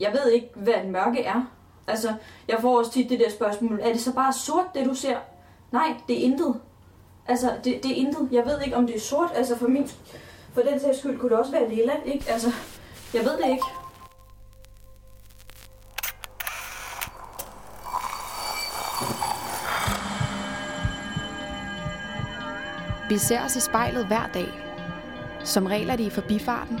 jeg ved ikke, hvad en mørke er. Altså, jeg får også tit det der spørgsmål, er det så bare sort, det du ser? Nej, det er intet. Altså, det, det er intet. Jeg ved ikke, om det er sort. Altså, for, min, for den sags skyld kunne det også være lilla, ikke? Altså, jeg ved det ikke. Vi ser os i spejlet hver dag. Som regel er det i forbifarten.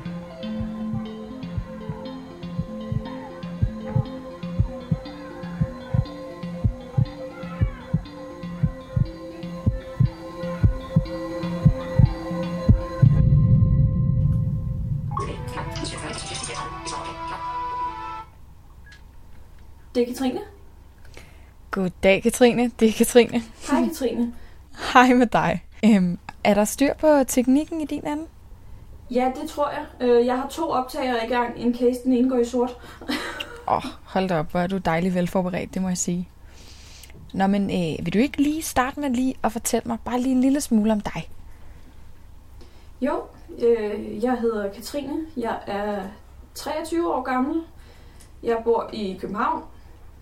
Det er Katrine. Goddag, Katrine. Det er Katrine. Hej Katrine. Hej med dig. Øhm, er der styr på teknikken i din anden? Ja, det tror jeg. Øh, Jeg har to optagere i gang, in case den ene går i sort. Åh, oh, hold da op, hvor er du dejligt velforberedt, det må jeg sige. Nå, men øh, vil du ikke lige starte med lige at fortælle mig bare lige en lille smule om dig? Jo, øh, jeg hedder Katrine. Jeg er 23 år gammel. Jeg bor i København.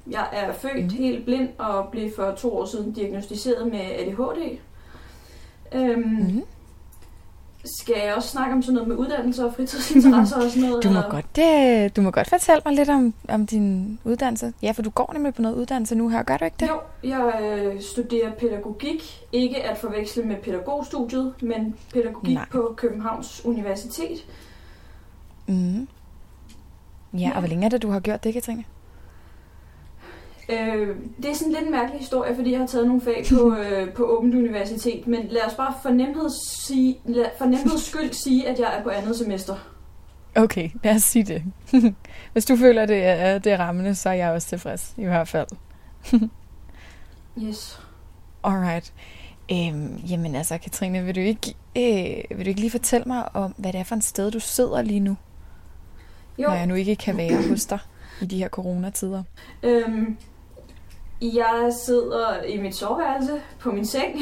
Jeg er født mm. helt blind og blev for to år siden diagnostiseret med ADHD. Øhm, mm. Skal jeg også snakke om sådan noget med uddannelse og fritidsinteresser og sådan noget? Du må, eller? godt, øh, du må godt fortælle mig lidt om, om din uddannelse. Ja, for du går nemlig på noget uddannelse nu her, gør du ikke det? Jo, jeg øh, studerer pædagogik. Ikke at forveksle med pædagogstudiet, men pædagogik Nej. På Københavns Universitet. Mm. Ja, Ja. og hvor længe er det, du har gjort det, Katrine? Øh, det er sådan lidt en mærkelig historie, fordi jeg har taget nogle fag på, øh, på Åbent Universitet, men lad os bare for nemheds, sige, lad, for nemheds skyld sige, at jeg er på andet semester. Okay, lad os sige det. Hvis du føler, det er, det er rammende, så er jeg også tilfreds, i hvert fald. Yes. Alright. Øhm, jamen altså, Katrine, vil du, ikke, øh, vil du ikke lige fortælle mig om, hvad det er for et sted, du sidder lige nu, Jo, når jeg nu ikke kan være hos dig i de her coronatider? øhm, jeg sidder i mit soveværelse på min seng.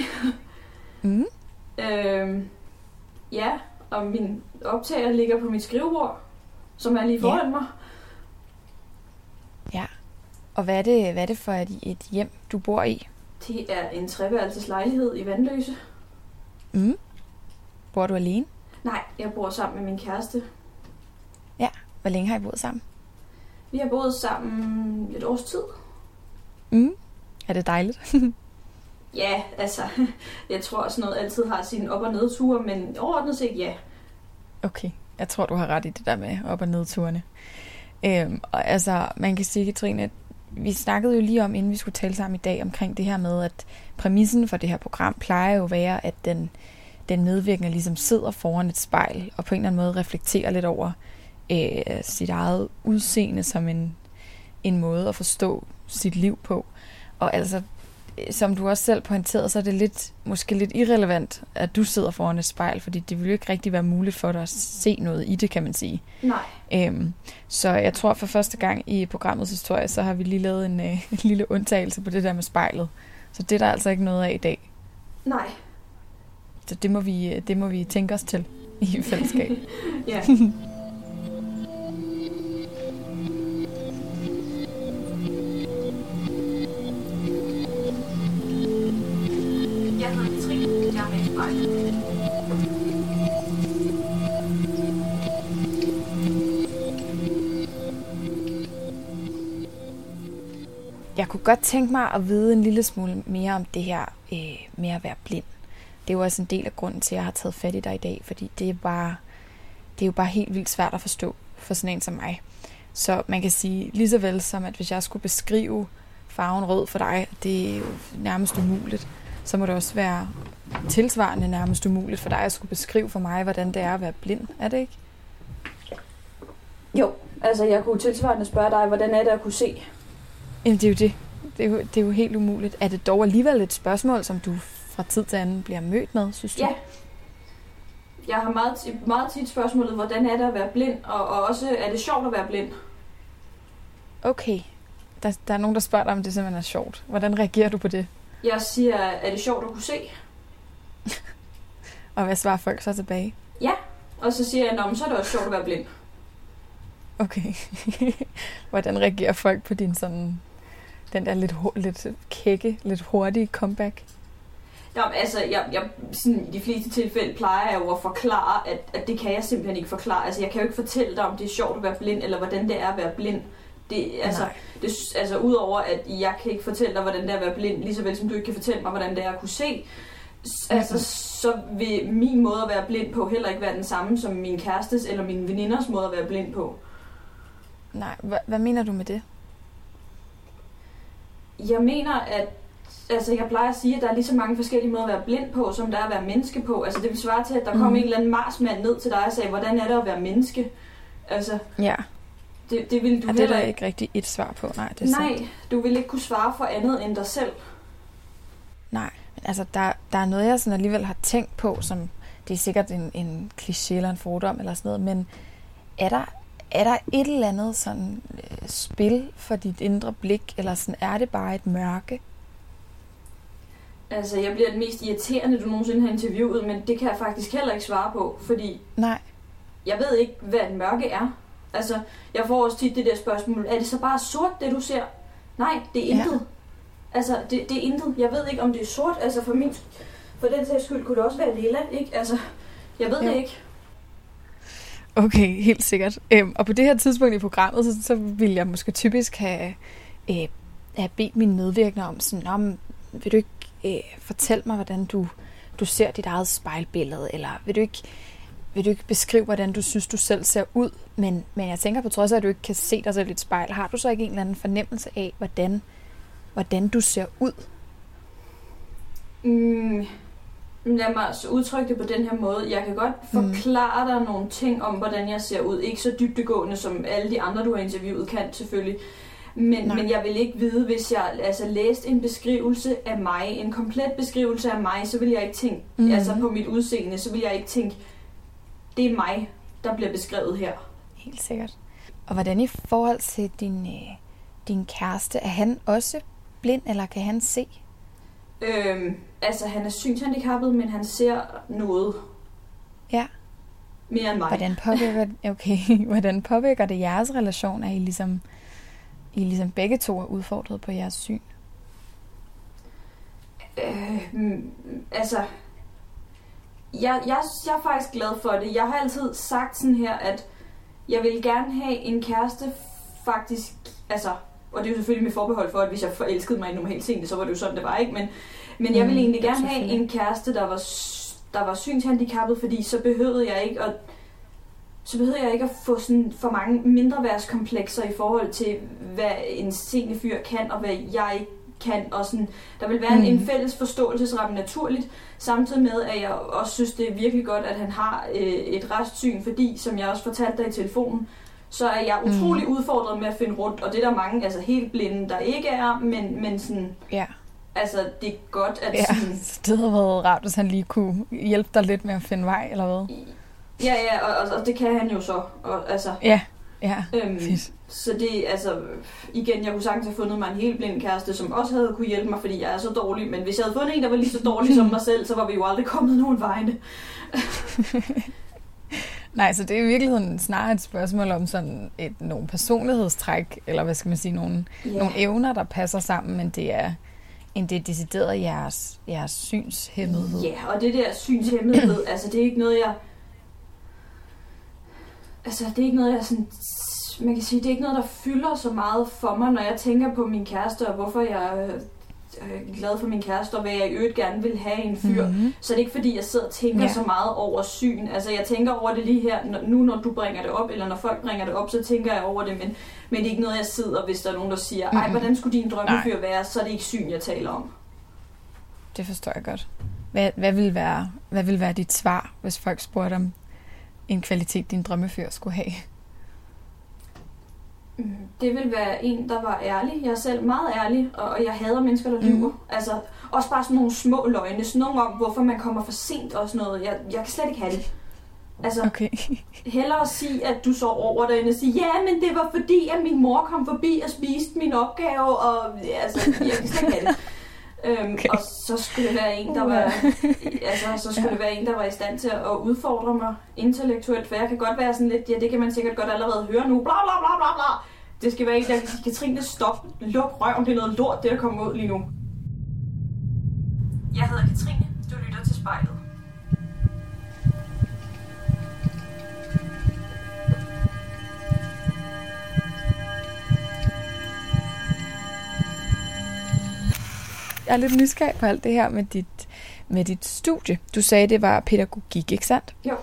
Mm. Øhm, ja, og min optager ligger på mit skrivebord, som er lige foran Ja. mig. Ja. Og hvad er, det, hvad er det for et, et hjem, du bor i? Det er en treværelses lejlighed i Vandløse. Mm. Bor du alene? Nej, jeg bor sammen med min kæreste. Hvor længe har I boet sammen? Vi har boet sammen et års tid. Mm. Er det dejligt? Ja, altså, jeg tror også noget altid har sine op- og nedture, men overordnet set ja. Okay, jeg tror, du har ret i det der med op- og nedturene. Øhm, og altså, man kan sige, Katrine, at vi snakkede jo lige om, inden vi skulle tale sammen i dag, omkring det her med, at præmissen for det her program plejer jo at være, at den, den medvirkende ligesom sidder foran et spejl, og på en eller anden måde reflekterer lidt over øh, sit eget udseende som en, en måde at forstå sit liv på. Og altså, øh, som du også selv pointerede, så er det lidt, måske lidt irrelevant, at du sidder foran et spejl, fordi det vil jo ikke rigtig være muligt for dig at se noget i det, kan man sige. Nej. Øhm, så jeg tror for første gang i programmets historie, så har vi lige lavet en, øh, en lille undtagelse på det der med spejlet. Så det er der altså ikke noget af i dag. Nej. Så det må vi, øh, det må vi tænke os til i fællesskab. Ja. Jeg kunne godt tænke mig at vide en lille smule mere om det her øh, med at være blind. Det er jo også en del af grunden til, at jeg har taget fat i dig i dag, fordi det er, bare, det er jo bare helt vildt svært at forstå for sådan en som mig. Så man kan sige, lige så vel som at hvis jeg skulle beskrive farven rød for dig, det er jo nærmest umuligt, så må det også være tilsvarende nærmest umuligt for dig at skulle beskrive for mig, hvordan det er at være blind. Er det ikke? Jo, altså jeg kunne tilsvarende spørge dig, hvordan er det at kunne se? Jamen, det er jo det. Det er, jo, det er jo helt umuligt. Er det dog alligevel et spørgsmål, som du fra tid til anden bliver mødt med, synes du? Ja. Jeg har meget, meget tit spørgsmålet, hvordan er det at være blind, og, og også er det sjovt at være blind? Okay. Der, der er nogen, der spørger dig, om det simpelthen er sjovt. Hvordan reagerer du på det? Jeg siger, er det sjovt at kunne se? Og hvad svarer folk så tilbage? Og så siger jeg, Nå, men så er det også sjovt at være blind. Okay. Hvordan reagerer folk på din sådan... Den der lidt, lidt kække, lidt hurtige comeback? Nå, altså, jeg, jeg, sådan, i de fleste tilfælde plejer jeg jo at forklare, at, at det kan jeg simpelthen ikke forklare. Altså, jeg kan jo ikke fortælle dig, om det er sjovt at være blind, eller hvordan det er at være blind. Det, altså, Nej. det, altså, udover at jeg kan ikke fortælle dig, hvordan det er at være blind, lige så vel som du ikke kan fortælle mig, hvordan det er at kunne se, altså, Mhm. så vil min måde at være blind på heller ikke være den samme som min kærestes eller min veninders måde at være blind på. Nej, hvad, hvad mener du med det? Jeg mener, at altså, jeg plejer at sige, at der er lige så mange forskellige måder at være blind på, som der er at være menneske på. Altså, det vil svare til, at der kom Mhm. en eller anden marsmand ned til dig og sagde, hvordan er det at være menneske? Altså, Ja, det, det ville du og det er der ikke. rigtig et svar på. Nej, det er sandt. Nej, du vil ikke kunne svare for andet end dig selv. Nej, men altså, der, der er noget, jeg sådan alligevel har tænkt på, som det er sikkert en, en kliché eller en fordom eller sådan noget, men er der, er der et eller andet sådan øh, spil for dit indre blik, eller sådan, er det bare et mørke? Altså, jeg bliver den mest irriterende, du nogensinde har interviewet, men det kan jeg faktisk heller ikke svare på, fordi Nej, jeg ved ikke, hvad et mørke er. Altså, jeg får også tit det der spørgsmål, er det så bare sort, det du ser? Nej, det er Ja. intet. Altså, det, det er intet. Jeg ved ikke, om det er sort. Altså, for min... For den sags skyld kunne det også være lilla, ikke? Altså, jeg ved Jo. det ikke. Okay, helt sikkert. Øhm, og på det her tidspunkt i programmet, så, så vil jeg måske typisk have, øh, have bedt mine medvirkende om sådan, om, vil du ikke øh, fortælle mig, hvordan du, du ser dit eget spejlbillede, eller vil du ikke, vil du ikke beskrive, hvordan du synes, du selv ser ud? Men, men jeg tænker på trods af, at du ikke kan se dig selv i et spejl, har du så ikke en eller anden fornemmelse af, hvordan, hvordan du ser ud? Mm, lad mig så udtrykke det på den her måde. Jeg kan godt Mm. forklare dig nogle ting om, hvordan jeg ser ud. Ikke så dybdegående, som alle de andre, du har interviewet, kan selvfølgelig. Men, Nej. men jeg vil ikke vide, hvis jeg altså, læste en beskrivelse af mig, en komplet beskrivelse af mig, så vil jeg ikke tænke, mm. altså på mit udseende, så vil jeg ikke tænke, det er mig, der bliver beskrevet her. Helt sikkert. Og hvordan i forhold til din, øh, din kæreste, er han også blind, eller kan han se? Øhm, altså, han er synshandicappet, men han ser noget Ja. mere end mig. Hvordan påvirker, okay, hvordan påvirker det jeres relation, at I ligesom, I ligesom begge to er udfordret på jeres syn? Øh, mm, altså, jeg, jeg, jeg er faktisk glad for det. Jeg har altid sagt sådan her, at jeg vil gerne have en kæreste faktisk, altså, og det er jo selvfølgelig med forbehold for, at hvis jeg forelskede mig i normalt scene, så var det jo sådan, det var, ikke? Men, men jeg Mm, ville egentlig ja, gerne have en kæreste, der var, der var synshandicappet, fordi så behøvede jeg ikke at så behøvede jeg ikke at få sådan for mange mindreværdskomplekser i forhold til, hvad en sene fyr kan, og hvad jeg ikke kan. Og sådan, der vil være mm. en, en fælles forståelsesramme naturligt, samtidig med, at jeg også synes, det er virkelig godt, at han har øh, et restsyn, fordi, som jeg også fortalte dig i telefonen, så er jeg utrolig mm. udfordret med at finde rundt, og det er der mange, altså helt blinde, der ikke er, men, men sådan, Ja. altså det er godt, at ja. sådan, Så det havde været rart, hvis han lige kunne hjælpe dig lidt med at finde vej, eller hvad? ja, ja, og, og, og det kan han jo så, og, altså, Ja, ja. Øhm, Fedt. så det, altså, igen, jeg kunne sagtens have fundet mig en helt blind kæreste, som også havde kunne hjælpe mig, fordi jeg er så dårlig. Men hvis jeg havde fundet en, der var lige så dårlig som mig selv, så var vi jo aldrig kommet nogen vegne. Nej, så det er i virkeligheden snarere et spørgsmål om sådan et, nogle personlighedstræk, eller hvad skal man sige, nogle, Ja. nogle evner, der passer sammen, men det er, end det er decideret jeres, jeres synshæmmethed. Ja, og det der synshæmmethed, altså det er ikke noget, jeg... Altså, det er ikke noget, jeg sådan... Man kan sige, det er ikke noget, der fylder så meget for mig, når jeg tænker på min kæreste, og hvorfor jeg øh, glad for min kæreste, og hvad jeg i øvrigt gerne vil have i en fyr. Mm-hmm. Så det er ikke fordi, jeg sidder og tænker Ja. så meget over syn. Altså, jeg tænker over det lige her, når- nu når du bringer det op, eller når folk bringer det op, så tænker jeg over det, men, men det er ikke noget, jeg sidder, hvis der er nogen, der siger, ej, Mhm. hvordan skulle din drømmefyr være, så er det ikke syn, jeg taler om. Det forstår jeg godt. Hvad, hvad, vil være, hvad vil være dit svar, hvis folk spurgte om en kvalitet, din drømmefyr skulle have? Det vil være en, der var ærlig. Jeg er selv meget ærlig, og jeg hader mennesker, der lyver. Mm. Altså, også bare sådan nogle små løgne. Sådan nogle om, hvorfor man kommer for sent og sådan noget. Jeg, jeg kan slet ikke have det. Altså, Okay. hellere sige, at du så over dig, end at sige, ja, men det var fordi, at min mor kom forbi og spiste min opgave, og altså, jeg kan slet ikke have det. Øhm, Okay. Og så skulle det være en, der var, altså, så skulle Ja. det være en, der var i stand til at udfordre mig intellektuelt, for jeg kan godt være sådan lidt, ja, det kan man sikkert godt allerede høre nu, bla bla bla bla bla. Det skal være en, der kan sige, Katrine, stop, luk røven, det er noget lort, det der kommer ud lige nu. Jeg hedder Katrine, du lytter til spejlet. Jeg er lidt nysgerrig på alt det her med dit, med dit studie. Du sagde, det var pædagogik, ikke sandt? Jo.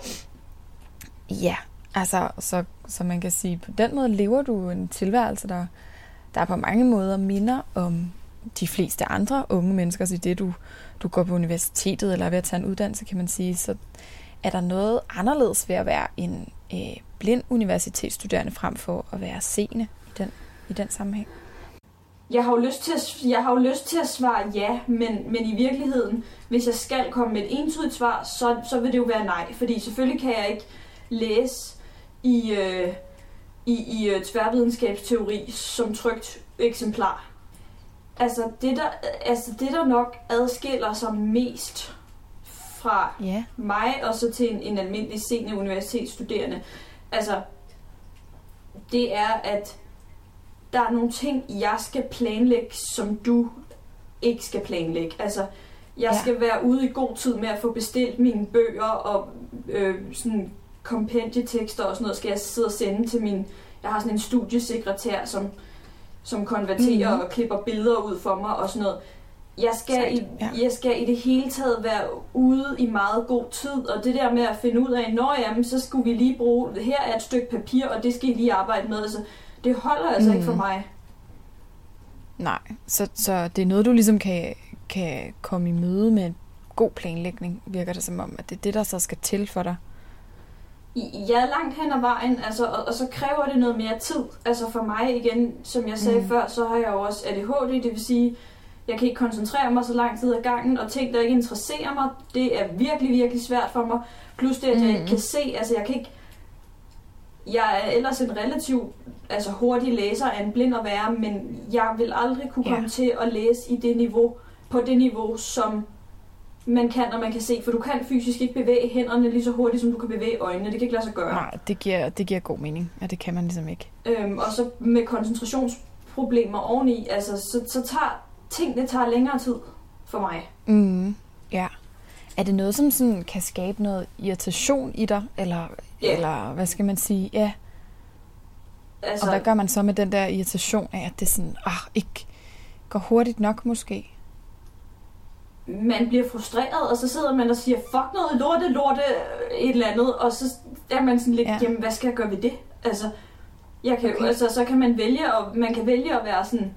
Ja, altså, så, så man kan sige, på den måde lever du en tilværelse, der, der på mange måder minder om de fleste andre unge mennesker, så i det du, du går på universitetet eller er ved at tage en uddannelse, kan man sige, så er der noget anderledes ved at være en øh, blind universitetsstuderende frem for at være seende i den, i den sammenhæng. Jeg har jo lyst til at, jeg har jo lyst til at svare ja, men, men i virkeligheden, hvis jeg skal komme med et entydigt svar, så, så vil det jo være nej. Fordi selvfølgelig kan jeg ikke læse i, øh, i, i øh, tværvidenskabsteori som trygt eksemplar. Altså det, der, altså det, der nok adskiller sig mest fra Ja. mig og så til en, en almindelig senior universitetsstuderende, altså det er, at der er nogle ting, jeg skal planlægge, som du ikke skal planlægge. Altså, jeg Ja. skal være ude i god tid med at få bestilt mine bøger og øh, sådan kompendietekster og sådan noget, skal jeg sidde og sende til min... Jeg har sådan en studiesekretær, som, som konverterer Mhm. mm-hmm. og klipper billeder ud for mig og sådan noget. Jeg skal, Sejt, i, ja. jeg skal i det hele taget være ude i meget god tid, og det der med at finde ud af, når jamen, så skulle vi lige bruge, her er et stykke papir, og det skal I lige arbejde med. Altså, det holder altså mm. ikke for Mhm. mig. Nej, så, så det er noget, du ligesom kan, kan komme i møde med en god planlægning, virker det som om, at det er det, der så skal til for dig. Jeg er langt hen ad vejen, altså, og, og så kræver det noget mere tid. Altså for mig igen, som jeg sagde Mm. mm. før, så har jeg jo også ADHD, det vil sige, jeg kan ikke koncentrere mig så lang tid ad gangen, og ting, der ikke interesserer mig, det er virkelig, virkelig svært for mig. Plus det, at jeg Mm. ikke kan se, altså jeg kan ikke... Jeg er ellers en relativt altså hurtig læser af en blind at være, men jeg vil aldrig kunne Ja. komme til at læse i det niveau, på det niveau, som man kan, når man kan se. For du kan fysisk ikke bevæge hænderne lige så hurtigt, som du kan bevæge øjnene. Det kan ikke lade sig gøre. Nej, det giver, det giver god mening, at det kan man ligesom ikke. Øhm, og så med koncentrationsproblemer oveni, altså, så, så tager tingene tager længere tid for mig. Mm, ja. Er det noget, som sådan kan skabe noget irritation i dig? Eller, Ja. eller hvad skal man sige? Ja. Altså, Og hvad gør man så med den der irritation af, at det sådan, ah, ikke går hurtigt nok måske? man bliver frustreret, og så sidder man og siger, fuck noget lorte, lorte, et eller andet, og så er man sådan lidt, Ja. ja. jamen hvad skal jeg gøre ved det? Altså, jeg kan, Okay. okay. altså, så kan man vælge, og man kan vælge at være sådan,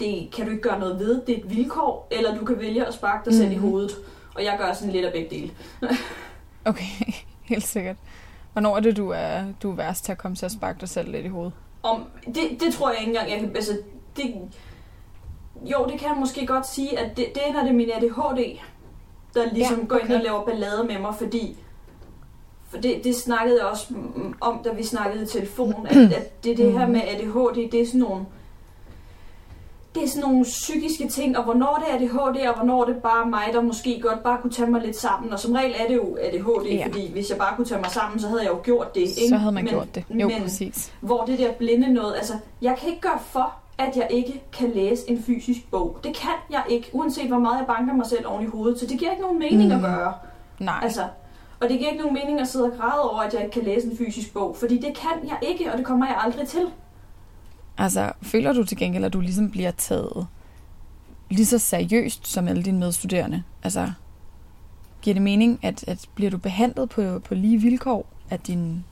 det kan du ikke gøre noget ved, det er et vilkår, eller du kan vælge at sparke dig mm. selv i Mhm. hovedet. Og jeg gør sådan lidt af begge dele. Okay, helt sikkert. Hvornår er det, du er, du er værst til at komme til at sparke dig selv lidt i hovedet? Om, det, det tror jeg ikke engang, jeg kan... Altså, det, jo, det kan jeg måske godt sige, at det, det er, når det er min ADHD, der ligesom Ja, ja, går ind okay. og laver ballade med mig, fordi... For det, det snakkede jeg også mm, om, da vi snakkede i telefon, at, at det, det her Mhm. med ADHD, det er sådan nogle... Det er sådan nogle psykiske ting, og hvornår det er ADHD, og hvornår det er bare mig, der måske godt bare kunne tage mig lidt sammen. Og som regel er det jo ADHD, Ja. fordi hvis jeg bare kunne tage mig sammen, så havde jeg jo gjort det. Ikke? Så havde man men, gjort det. Jo, men, præcis. hvor det der blinde noget, altså, jeg kan ikke gøre for, at jeg ikke kan læse en fysisk bog. Det kan jeg ikke, uanset hvor meget jeg banker mig selv oven i hovedet. Så det giver ikke nogen mening Mhm. at gøre. Nej, Altså, og det giver ikke nogen mening at sidde og græde over, at jeg ikke kan læse en fysisk bog. Fordi det kan jeg ikke, og det kommer jeg aldrig til. Altså føler du til gengæld, at du ligesom bliver taget lige så seriøst som alle dine medstuderende? Altså, giver det mening, at, at bliver du behandlet på, på lige vilkår af din,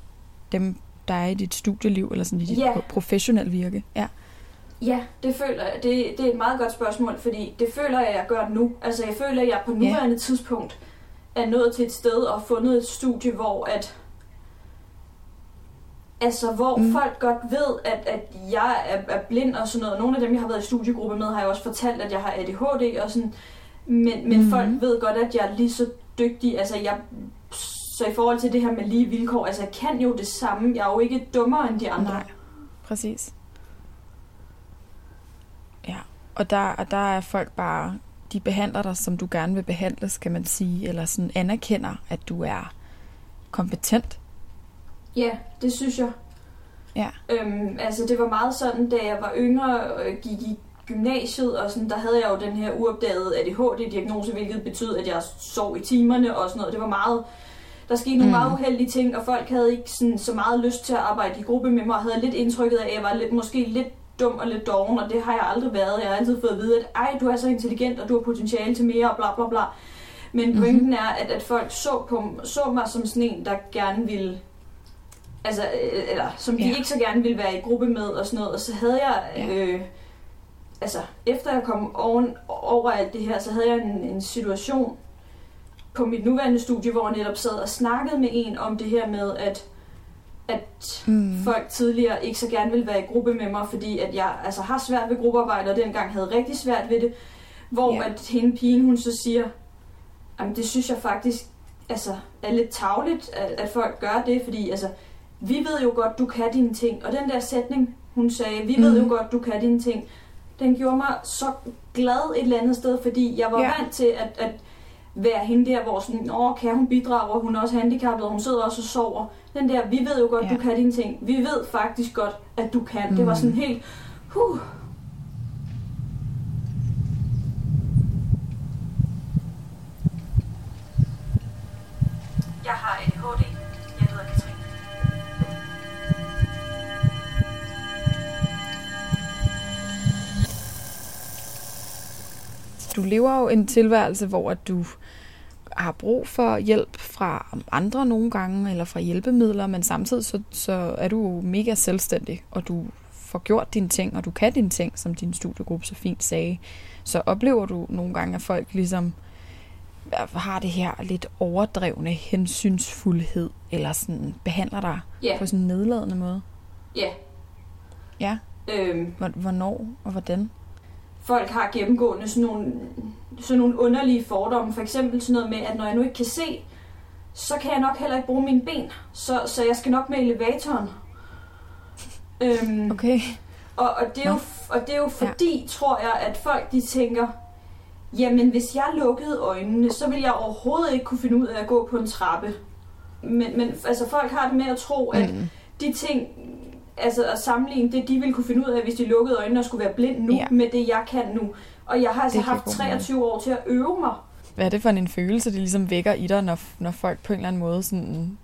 dem, der er i dit studieliv, eller sådan i dit pro- professionelle virke? Ja. Ja, det føler jeg. Det, det er et meget godt spørgsmål, fordi det føler jeg, jeg gør nu. Altså, jeg føler, at jeg på nuværende tidspunkt er nået til et sted og fundet et studie, hvor at Altså, hvor mm. folk godt ved, at, at jeg er, er blind og sådan noget. Nogle af dem, jeg har været i studiegruppe med, har jeg også fortalt, at jeg har ADHD og sådan. Men, men mm. folk ved godt, at jeg er lige så dygtig. Altså, jeg, så i forhold til det her med lige vilkår, altså, jeg kan jo det samme. Jeg er jo ikke dummere end de andre. Nej, præcis. Ja, og der, og der er folk bare, de behandler dig, som du gerne vil behandles, kan man sige, eller sådan anerkender, at du er kompetent. Ja, det synes jeg. Ja. Øhm, altså, det var meget sådan, da jeg var yngre og gik i gymnasiet, og sådan, der havde jeg jo den her uopdagede ADHD-diagnose, hvilket betød, at jeg sov i timerne og sådan noget. Det var meget... Der skete nogle mm. meget uheldige ting, og folk havde ikke sådan, så meget lyst til at arbejde i gruppe med mig, og havde lidt indtrykket af, at jeg var lidt, måske lidt dum og lidt doven, og det har jeg aldrig været. Jeg har altid fået at vide, at ej, du er så intelligent, og du har potentiale til mere, og bla bla bla. Men mm-hmm. pointen er, at, at folk så, på, så mig som sådan en, der gerne ville altså, øh, eller som de ja. ikke så gerne ville være i gruppe med og sådan noget. Og så havde jeg, ja. øh, altså efter jeg kom oven, over alt det her, så havde jeg en, en situation på mit nuværende studie, hvor jeg netop sad og snakkede med en om det her med, at at mm. folk tidligere ikke så gerne ville være i gruppe med mig, fordi at jeg altså, har svært ved gruppearbejde, og dengang havde rigtig svært ved det. Hvor yeah. at hende pigen, hun så siger, at det synes jeg faktisk altså, er lidt tavligt, at, at folk gør det, fordi altså, vi ved jo godt, du kan dine ting. Og den der sætning, hun sagde, vi mm. ved jo godt, du kan dine ting, den gjorde mig så glad et eller andet sted, fordi jeg var yeah. vant til at, at være hende der, hvor sådan, åh, kan hun bidrage, og hun er også handicappet, og hun sidder også og sover. Den der, vi ved jo godt, yeah. du kan dine ting. Vi ved faktisk godt, at du kan. Mm. Det var sådan helt, huh, Jeg har ADHD. Du lever jo en tilværelse, hvor du har brug for hjælp fra andre nogle gange, eller fra hjælpemidler, men samtidig så, så er du mega selvstændig, og du får gjort dine ting, og du kan dine ting, som din studiegruppe så fint sagde. Så oplever du nogle gange, at folk ligesom har det her lidt overdrevne hensynsfuldhed, eller sådan behandler dig yeah. på sådan en nedladende måde? Ja. Yeah. Ja? Øhm, Hvornår og hvordan? Folk har gennemgående sådan nogle, sådan nogle underlige fordomme. For eksempel sådan noget med, at når jeg nu ikke kan se, så kan jeg nok heller ikke bruge mine ben. Så, så jeg skal nok med elevatoren. Øhm, okay. Og, og, det er jo, og det er jo fordi, ja. tror jeg, at folk de tænker, Jamen, hvis jeg lukkede øjnene, så ville jeg overhovedet ikke kunne finde ud af at gå på en trappe. Men, men altså, folk har det med at tro, at mm. de ting, altså at sammenligne det, de ville kunne finde ud af, hvis de lukkede øjnene og skulle være blind nu, ja. med det, jeg kan nu. Og jeg har altså det haft 23 år til at øve mig. Hvad er det for en følelse, det ligesom vækker i dig, når, når folk på en eller anden måde sådan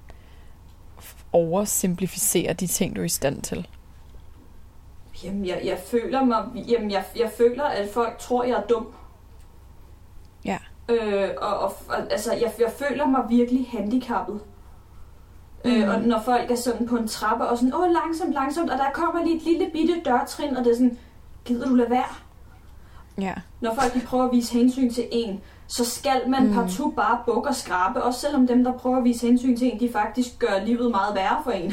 oversimplificerer de ting, du er i stand til? Jamen, jeg, jeg føler mig, jamen, jeg, jeg føler, at folk tror, jeg er dum. Ja. Øh, og, og, altså, jeg, jeg føler mig virkelig handicappet. Mm. Øh, og når folk er sådan på en trappe og sådan, åh, langsomt, langsomt, og der kommer lige et lille bitte dørtrin, og det er sådan, gider du lade være? Ja. Når folk de prøver at vise hensyn til en, så skal man mm. partout bare bukke og skrabe, også selvom dem, der prøver at vise hensyn til en, de faktisk gør livet meget værre for en.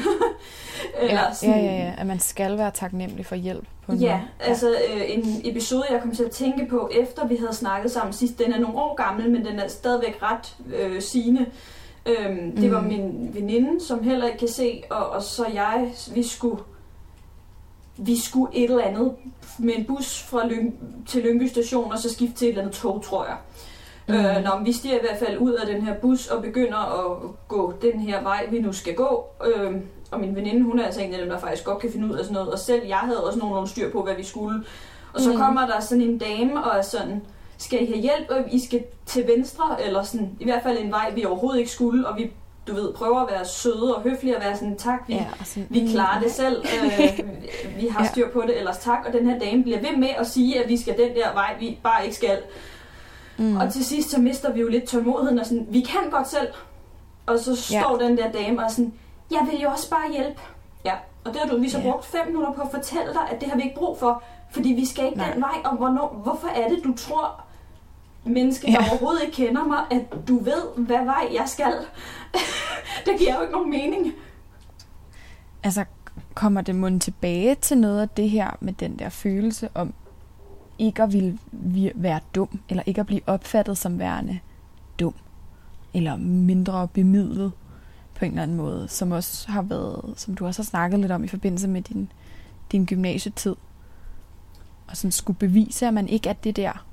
Eller ja, sådan, ja, ja, ja, at man skal være taknemmelig for hjælp. På en ja, måde. altså øh, en episode, jeg kom til at tænke på, efter vi havde snakket sammen sidst, den er nogle år gammel, men den er stadigvæk ret øh, sigende. Øhm, det mm. var min veninde, som heller ikke kan se, og, og så jeg, vi skulle vi skulle et eller andet med en bus fra Lyng, til Lyngby station, og så skifte til et eller andet tog, tror jeg. Mm. Øh, når vi stiger i hvert fald ud af den her bus og begynder at gå den her vej, vi nu skal gå. Øh, og min veninde, hun er altså en af dem, der faktisk godt kan finde ud af sådan noget. Og selv jeg havde også nogenlunde styr på, hvad vi skulle. Og så mm. kommer der sådan en dame og er sådan, skal I have hjælp, og I skal til venstre, eller sådan, i hvert fald en vej, vi overhovedet ikke skulle, og vi du ved, prøver at være søde og høflige og være sådan, tak, vi, ja, sådan, vi klarer det selv, øh, vi har styr på det, ellers tak. Og den her dame bliver ved med at sige, at vi skal den der vej, vi bare ikke skal. Mm. Og til sidst, så mister vi jo lidt tålmodigheden og sådan, vi kan godt selv. Og så står ja. den der dame og sådan, jeg vil jo også bare hjælpe. Ja, og det har du vi så ja. brugt fem minutter på at fortælle dig, at det har vi ikke brug for, fordi vi skal ikke Nej. den vej. Og hvornår, hvorfor er det, du tror, menneske, der ja. overhovedet ikke kender mig, at du ved, hvad vej jeg skal? det giver jo ikke nogen mening. Altså, kommer det mund tilbage til noget af det her med den der følelse om ikke at ville være dum, eller ikke at blive opfattet som værende dum, eller mindre bemidlet på en eller anden måde, som også har været, som du også har snakket lidt om i forbindelse med din, din gymnasietid. Og sådan skulle bevise, at man ikke er det der,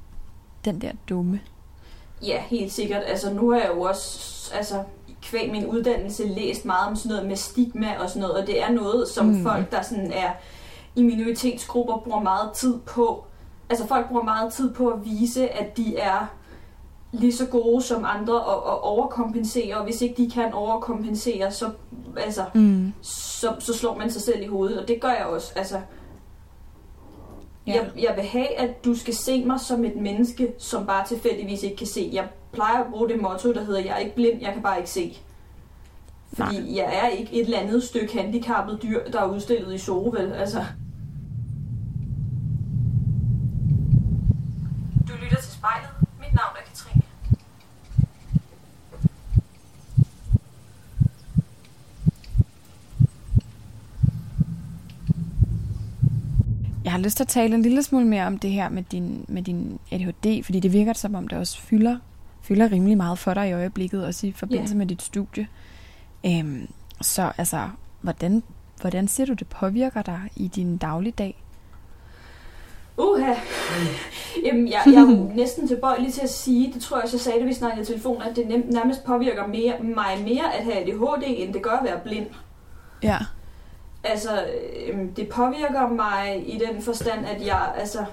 den der dumme. Ja, helt sikkert. Altså nu har jeg jo også, altså kvæg min uddannelse læst meget om sådan noget med stigma og sådan noget, og det er noget, som mm. folk, der sådan er i minoritetsgrupper, bruger meget tid på. Altså folk bruger meget tid på at vise, at de er lige så gode som andre og, og overkompensere, og hvis ikke de kan overkompensere, så, altså, mm. så, så slår man sig selv i hovedet, og det gør jeg også. Altså, ja. jeg, jeg vil have, at du skal se mig som et menneske, som bare tilfældigvis ikke kan se. Jeg plejer at bruge det motto, der hedder, jeg er ikke blind, jeg kan bare ikke se. Fordi Nej. jeg er ikke et eller andet stykke handicappet dyr, der er udstillet i Zoo, vel? Altså. Du lytter til spejlet. Mit navn er Katrine. Jeg har lyst til at tale en lille smule mere om det her med din, med din ADHD, fordi det virker som om det også fylder fylder rimelig meget for dig i øjeblikket, også i forbindelse yeah. med dit studie. Øhm, så altså, hvordan, hvordan ser du, det påvirker dig i din dagligdag? Uha. Jamen, jeg, jeg er næsten tilbøjelig til at sige, det tror jeg, så sagde det, vi snakkede i telefon, at det nærmest påvirker mere, mig mere at have ADHD, end det gør at være blind. Ja. Altså, øhm, det påvirker mig i den forstand, at jeg, altså,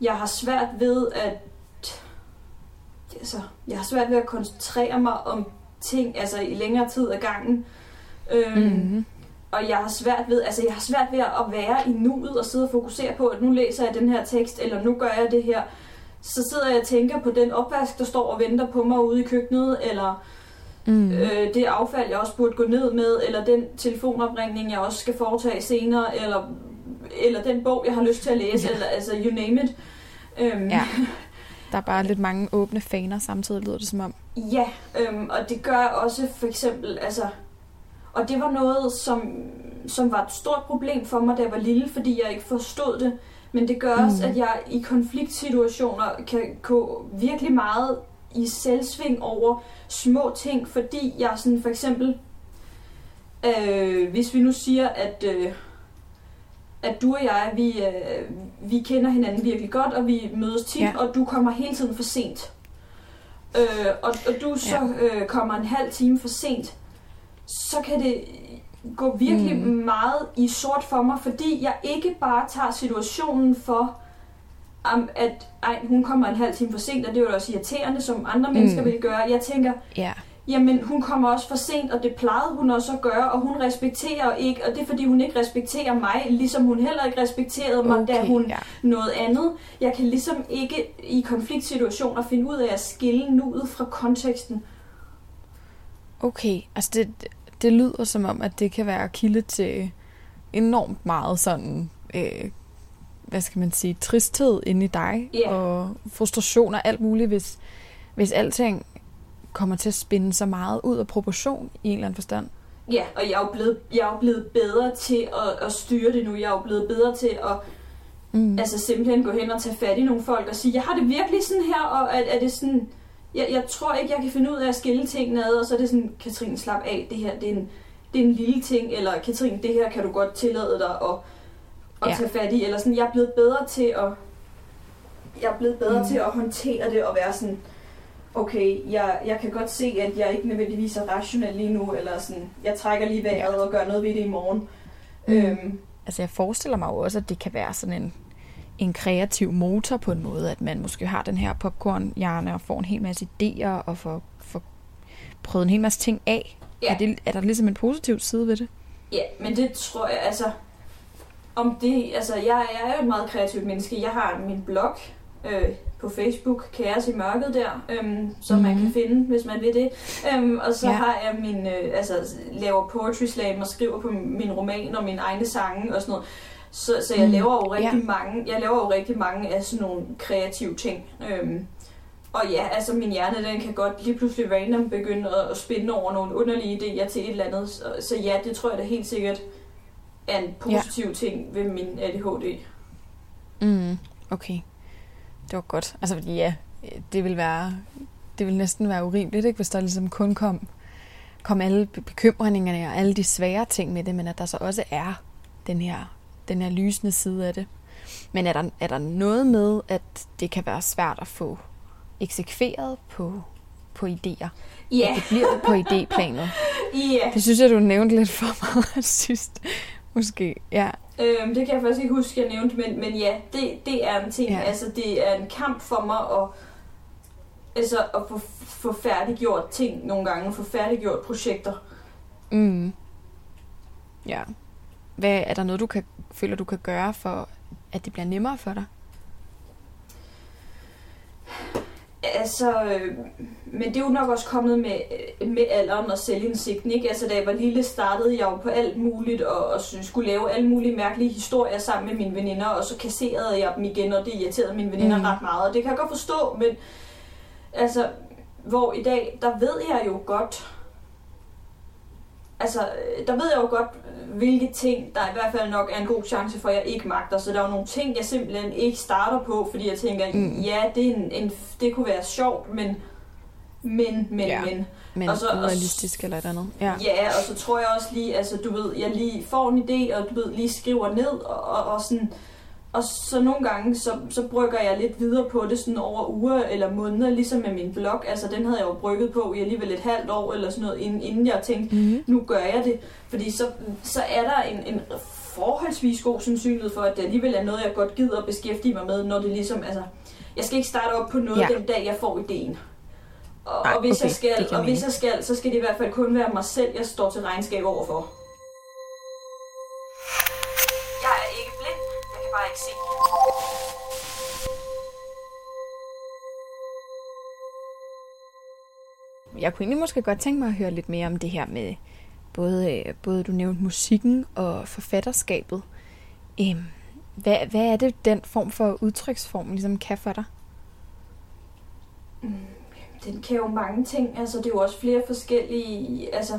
jeg har svært ved at altså, jeg har svært ved at koncentrere mig om ting altså i længere tid ad gangen. Øhm, mm-hmm. Og jeg har svært ved, altså jeg har svært ved at være i nuet og sidde og fokusere på, at nu læser jeg den her tekst, eller nu gør jeg det her. Så sidder jeg og tænker på den opvask, der står og venter på mig ude i køkkenet, eller mm. øh, det affald, jeg også burde gå ned med, eller den telefonopringning, jeg også skal foretage senere, eller, eller den bog, jeg har lyst til at læse, ja. eller altså you name it. Øhm, ja. Der er bare lidt mange åbne faner samtidig, lyder det som om. Ja, øhm, og det gør også for eksempel, altså... Og det var noget, som, som var et stort problem for mig, da jeg var lille, fordi jeg ikke forstod det. Men det gør mm. også, at jeg i konfliktsituationer kan gå virkelig meget i selvsving over små ting, fordi jeg sådan for eksempel, øh, hvis vi nu siger, at øh, at du og jeg, vi, øh, vi kender hinanden virkelig godt, og vi mødes tit, ja. og du kommer hele tiden for sent. Øh, og, og du så ja. øh, kommer en halv time for sent, så kan det gå virkelig mm. meget i sort for mig, fordi jeg ikke bare tager situationen for, um, at ej, hun kommer en halv time for sent, og det er jo også irriterende, som andre mm. mennesker vil gøre. Jeg tænker, ja jamen hun kommer også for sent, og det plejede hun også at gøre, og hun respekterer ikke, og det er fordi hun ikke respekterer mig, ligesom hun heller ikke respekterede mig, okay, da hun ja. noget andet. Jeg kan ligesom ikke i konfliktsituationer finde ud af at skille nuet fra konteksten. Okay, altså det, det lyder som om, at det kan være kilde til enormt meget sådan, øh, hvad skal man sige, tristhed inde i dig, yeah. og frustration og alt muligt, hvis, hvis alting kommer til at spænde så meget ud af proportion i en eller anden forstand. Ja, og jeg er jo blevet, jeg er jo blevet bedre til at, at styre det nu. Jeg er jo blevet bedre til at mm. altså simpelthen gå hen og tage fat i nogle folk og sige, jeg har det virkelig sådan her, og er, er det sådan... Jeg, jeg tror ikke, jeg kan finde ud af at skille tingene ad, og så er det sådan, Katrine, slap af, det her det er en, det er en lille ting, eller Katrine, det her kan du godt tillade dig at, at ja. tage fat i, eller sådan, jeg er blevet bedre til at jeg er blevet bedre mm. til at håndtere det og være sådan, okay, jeg, jeg kan godt se, at jeg ikke nødvendigvis er rationel lige nu, eller sådan, jeg trækker lige vejret ja. og gør noget ved det i morgen. Mm. Øhm. Altså jeg forestiller mig jo også, at det kan være sådan en, en kreativ motor på en måde, at man måske har den her popcornhjerne og får en hel masse idéer og får, får prøvet en hel masse ting af. Ja. Er, det, er der ligesom en positiv side ved det? Ja, men det tror jeg, altså, om det, altså jeg, jeg er jo et meget kreativt menneske. Jeg har min blog, øh, på Facebook, Kaos i mørket der, øhm, som mm-hmm. man kan mhm. finde, hvis man vil det. Øhm, og så ja. har jeg min, øh, altså laver poetry slam og skriver på min roman og mine egne sange og sådan noget. Så, så jeg mm. laver jo rigtig ja. mange, jeg laver jo rigtig mange af sådan nogle kreative ting. Øhm, Og ja, altså min hjerne, den kan godt lige pludselig random begynde at, at spænde over nogle underlige idéer til et eller andet. Så, så ja, det tror jeg da helt sikkert er en positiv ja. ting ved min ADHD. Mm, okay. Det var godt. Altså, fordi ja, det vil være, det vil næsten være urimeligt, ikke, hvis der ligesom kun kom, kom alle bekymringerne og alle de svære ting med det, men at der så også er den her, den her lysende side af det. Men er der, er der noget med, at det kan være svært at få eksekveret på, på idéer? Ja. At det bliver på idéplanet? Ja. Det synes jeg, du nævnte lidt for meget sidst. Måske, ja. Øhm, det kan jeg faktisk ikke huske, jeg nævnte, men, men ja, det, det er en ting. Ja. Altså, det er en kamp for mig at, altså, at få, få færdiggjort ting nogle gange, få færdiggjort projekter. Mm. Ja. Hvad, er der noget, du kan, føler, du kan gøre for, at det bliver nemmere for dig? Altså, øh, men det er jo nok også kommet med, med alderen og selvindsigten, ikke? Altså, da jeg var lille, startede jeg jo på alt muligt, og, og synes, skulle lave alle mulige mærkelige historier sammen med mine veninder, og så kasserede jeg dem igen, og det irriterede mine veninder mm. ret meget, og det kan jeg godt forstå, men altså, hvor i dag, der ved jeg jo godt, altså, øh, der ved jeg jo godt, øh, hvilke ting, der i hvert fald nok er en god chance for, at jeg ikke magter. Så der er jo nogle ting, jeg simpelthen ikke starter på, fordi jeg tænker, Mm. ja, det, er en, en, det kunne være sjovt, men, men, men, Ja. men. Men Og så- og- realistisk eller et andet? Ja. Ja, og så tror jeg også lige, altså du ved, jeg lige får en idé, og du ved, lige skriver ned, og, og, og sådan, og så nogle gange, så, så brygger jeg lidt videre på det sådan over uger eller måneder, ligesom med min blog. Altså den havde jeg jo brygget på i alligevel et halvt år eller sådan noget, inden, inden jeg tænkte, Mm-hmm. nu gør jeg det. Fordi så, så er der en, en forholdsvis god sandsynlighed for, at det alligevel er noget, jeg godt gider at beskæftige mig med, når det ligesom, altså, jeg skal ikke starte op på noget Ja. den dag, jeg får ideen. Og, Nej, og hvis okay, jeg skal, og hvis jeg skal, så skal det i hvert fald kun være mig selv, jeg står til regnskab overfor. Jeg kunne egentlig måske godt tænke mig at høre lidt mere om det her med både, øh, både du nævnte musikken og forfatterskabet. Øhm, hvad, hvad er det, den form for udtryksform ligesom kan for dig? Mm, den kan jo mange ting, altså det er jo også flere forskellige, altså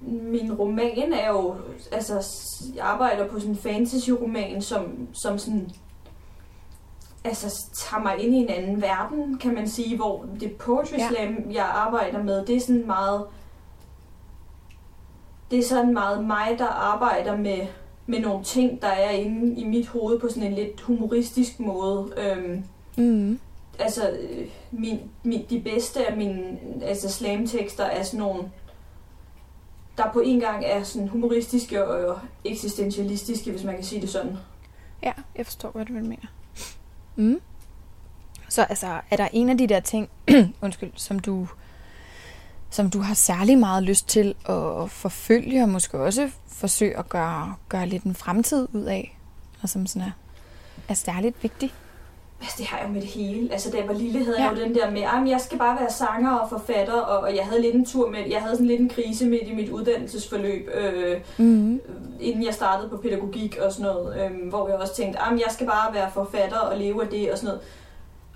min roman er jo, altså jeg arbejder på sådan en fantasy-roman, som, som sådan, altså tager mig ind i en anden verden, kan man sige, hvor det poetry Ja. slam, jeg arbejder med, det er sådan meget, det er sådan meget mig, der arbejder med, med nogle ting, der er inde i mit hoved på sådan en lidt humoristisk måde. Øhm, Mm. altså, øh, min, min, de bedste af mine altså slamtekster er sådan nogle, der på en gang er sådan humoristiske og eksistentialistiske, hvis man kan sige det sådan. Ja, jeg forstår, hvad du vil mene. Mm. Så altså, er der en af de der ting, undskyld, som du, som du har særlig meget lyst til at forfølge, og måske også forsøge at gøre, gøre lidt en fremtid ud af, og som sådan er, er særligt vigtig? Altså, det har jeg jo med det hele. Altså, da jeg var lille, havde Ja. jeg jo den der med, at jeg skal bare være sanger og forfatter, og, og jeg havde lidt en tur med, jeg havde sådan lidt en krise midt i mit uddannelsesforløb, øh, Mm. inden jeg startede på pædagogik og sådan noget, øh, hvor jeg også tænkte, at jeg skal bare være forfatter og leve af det og sådan noget.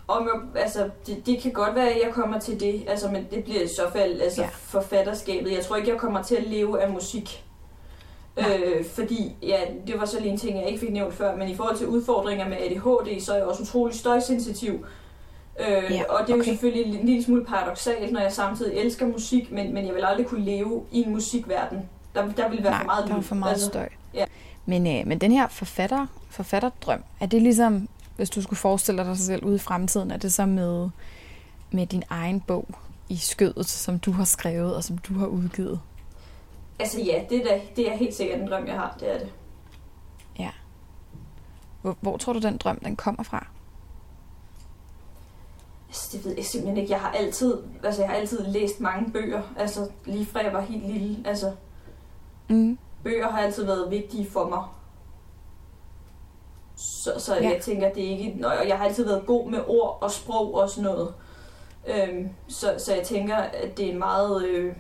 Og jeg, altså, det, det kan godt være, at jeg kommer til det, altså, men det bliver i så fald altså, ja. forfatterskabet. Jeg tror ikke, jeg kommer til at leve af musik. Øh, fordi, ja, det var så lige en ting, jeg ikke fik nævnt før, men i forhold til udfordringer med ADHD, så er jeg også utrolig støjsensitiv. Øh, Ja, og det er jo okay. selvfølgelig en lille smule paradoxalt, når jeg samtidig elsker musik, men, men jeg vil aldrig kunne leve i en musikverden. Der, der vil være Nej, for meget der er for meget altså, støj. ja. Men, øh, men den her forfatter, forfatterdrøm, er det ligesom, hvis du skulle forestille dig dig selv ude i fremtiden, er det så med, med din egen bog i skødet, som du har skrevet og som du har udgivet? Altså ja, det er, da, det er helt sikkert en drøm, jeg har. Det er det. Hvor, hvor tror du, den drøm den kommer fra? Altså, det ved jeg simpelthen ikke. Jeg har altid, altså, jeg har altid læst mange bøger. Altså, lige fra jeg var helt lille. Altså, Mm. bøger har altid været vigtige for mig. Så, så Ja. ja. jeg tænker, det er ikke... Og jeg har altid været god med ord og sprog og sådan noget. Øhm, så, så jeg tænker, at det er en meget... Øh,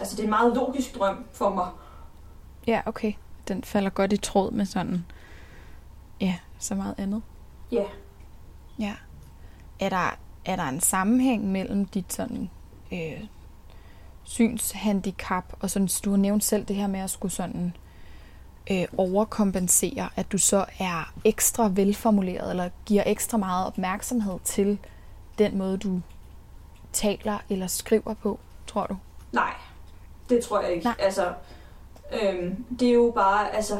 altså, det er en meget logisk drøm for mig. Ja, okay. Den falder godt i tråd med sådan, ja, så meget andet. Ja. Ja. Er der, er der en sammenhæng mellem dit sådan øh, synshandicap, og sådan, du har nævnt selv det her med at skulle sådan øh, overkompensere, at du så er ekstra velformuleret, eller giver ekstra meget opmærksomhed til den måde, du taler eller skriver på, tror du? Nej, det tror jeg ikke. Nej. Altså, øhm, det er jo bare, altså,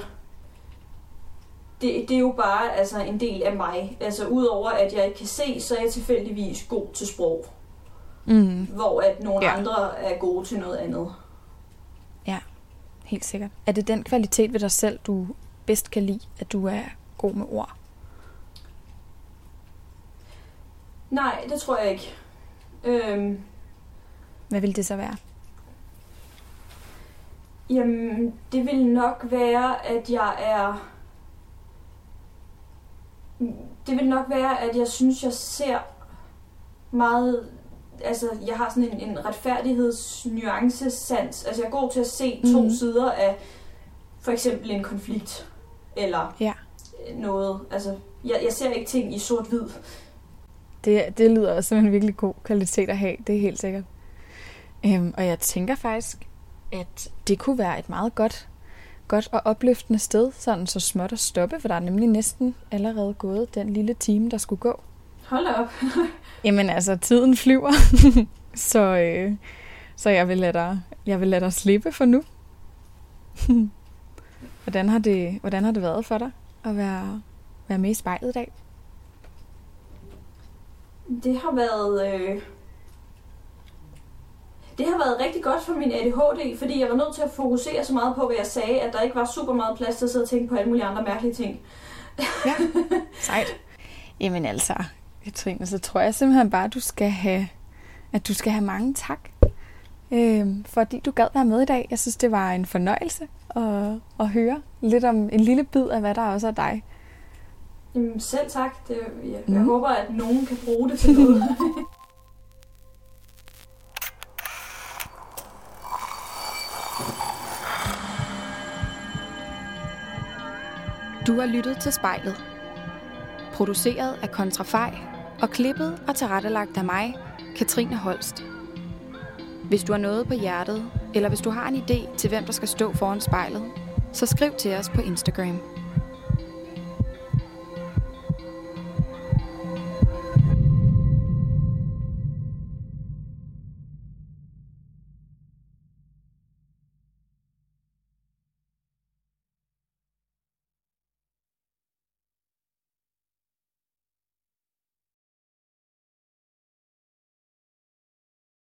det, det er jo bare altså, en del af mig. Altså, udover at jeg ikke kan se, så er jeg tilfældigvis god til sprog. Mm. Hvor at nogle Ja. ja. andre er gode til noget andet. Helt sikkert. Er det den kvalitet ved dig selv, du bedst kan lide, at du er god med ord? Nej, det tror jeg ikke. Øhm, Hvad vil det så være? Jamen, det vil nok være, at jeg er... Det vil nok være, at jeg synes, jeg ser meget... Altså, jeg har sådan en, en retfærdighedsnuancesans. Altså, jeg er god til at se to Mhm. sider af for eksempel en konflikt. Eller Ja. noget. Altså, jeg, jeg ser ikke ting i sort-hvid. Det, det lyder også som en virkelig god kvalitet at have, det er helt sikkert. Øhm, og jeg tænker faktisk, at det kunne være et meget godt, godt og opløftende sted, sådan så småt at stoppe, for der er nemlig næsten allerede gået den lille time, der skulle gå. Hold op. Jamen altså, tiden flyver, så, øh, så jeg, vil lade dig, jeg vil lade dig slippe for nu. hvordan, har det, hvordan har det været for dig at være, være med i spejlet i dag? Det har været... Øh... Det har været rigtig godt for min ADHD, fordi jeg var nødt til at fokusere så meget på, hvad jeg sagde, at der ikke var super meget plads til at sidde og tænke på alle mulige andre mærkelige ting. Ja, sejt. Jamen altså, Katrine, så tror jeg simpelthen bare, at du skal have, at du skal have mange tak, øhm, fordi du gad være med i dag. Jeg synes, det var en fornøjelse at, at høre lidt om en lille bid af, hvad der også er dig. Jamen, selv tak. Det, jeg, jeg Mhm. håber, at nogen kan bruge det til noget. Du har lyttet til spejlet. Produceret af Kontrafej og klippet og tilrettelagt af mig, Katrine Holst. Hvis du har noget på hjertet, eller hvis du har en idé til, hvem der skal stå foran spejlet, så skriv til os på Instagram.